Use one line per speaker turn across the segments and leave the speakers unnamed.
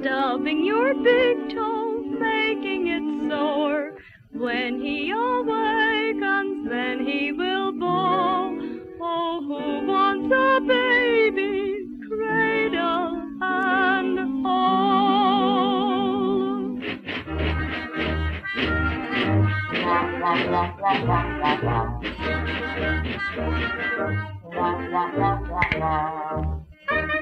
stubbing your big toe, making it sore. When he awakens, then he will bawl. Oh, who wants a baby cradle and all?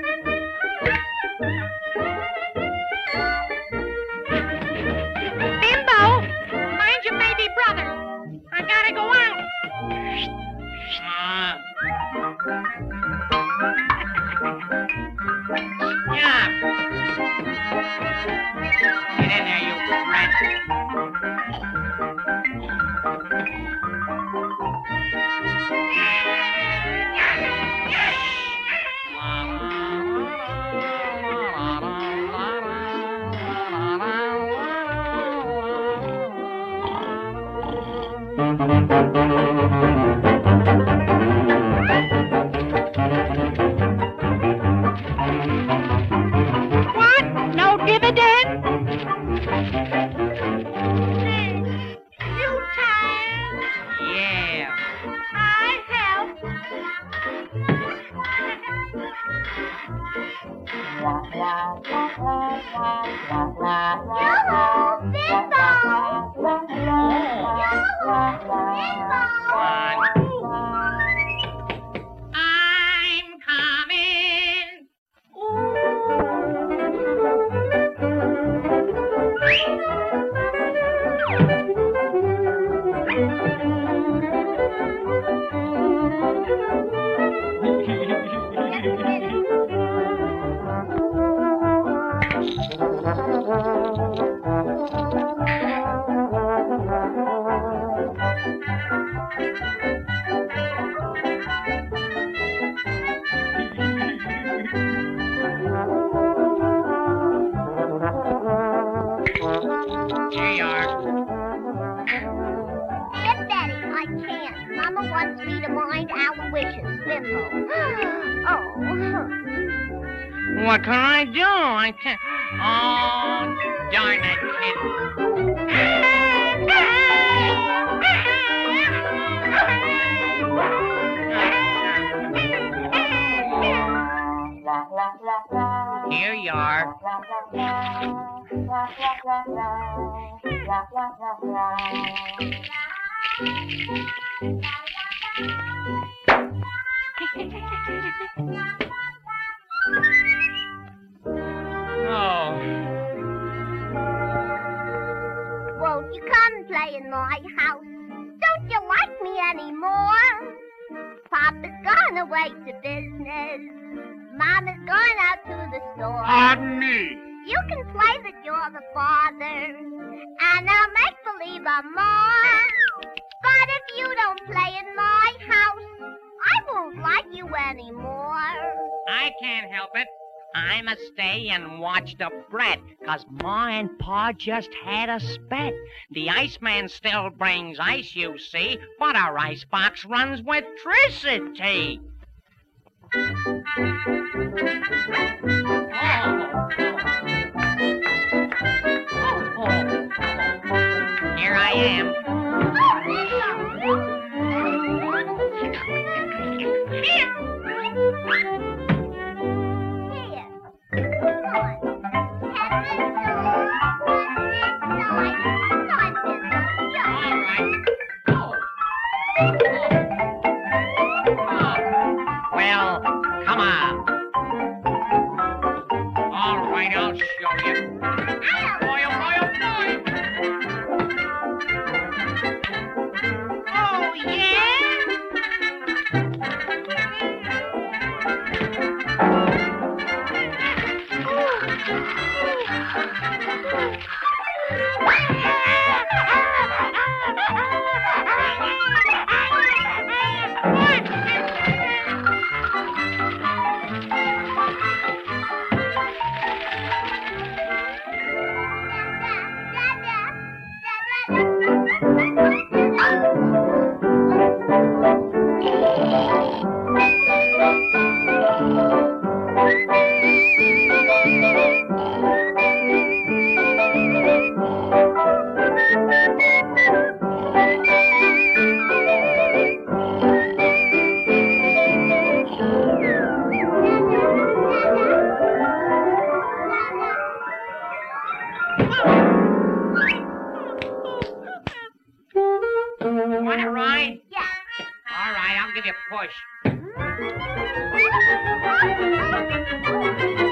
Yoo-hoo, Bimbo!
I'm Here you.
Get Betty, I can't. Mama wants me to mind our wishes, Bimbo. oh.
What can I do? I can't. Oh, darn it, Here you are. Oh,
Won't you come play in my house? Gone away to business. Mama's gone out to the store.
Pardon me.
You can play that you're the father, and I'll make believe I'm more. But if you don't play in my house, I won't like you anymore.
I can't help it. I must stay and watch the bread, 'cause Ma and Pa just had a spat. The Iceman still brings ice, you see, but our icebox runs with electricity. Oh, oh,
oh. Here I
am.
I'll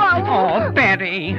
oh, Betty.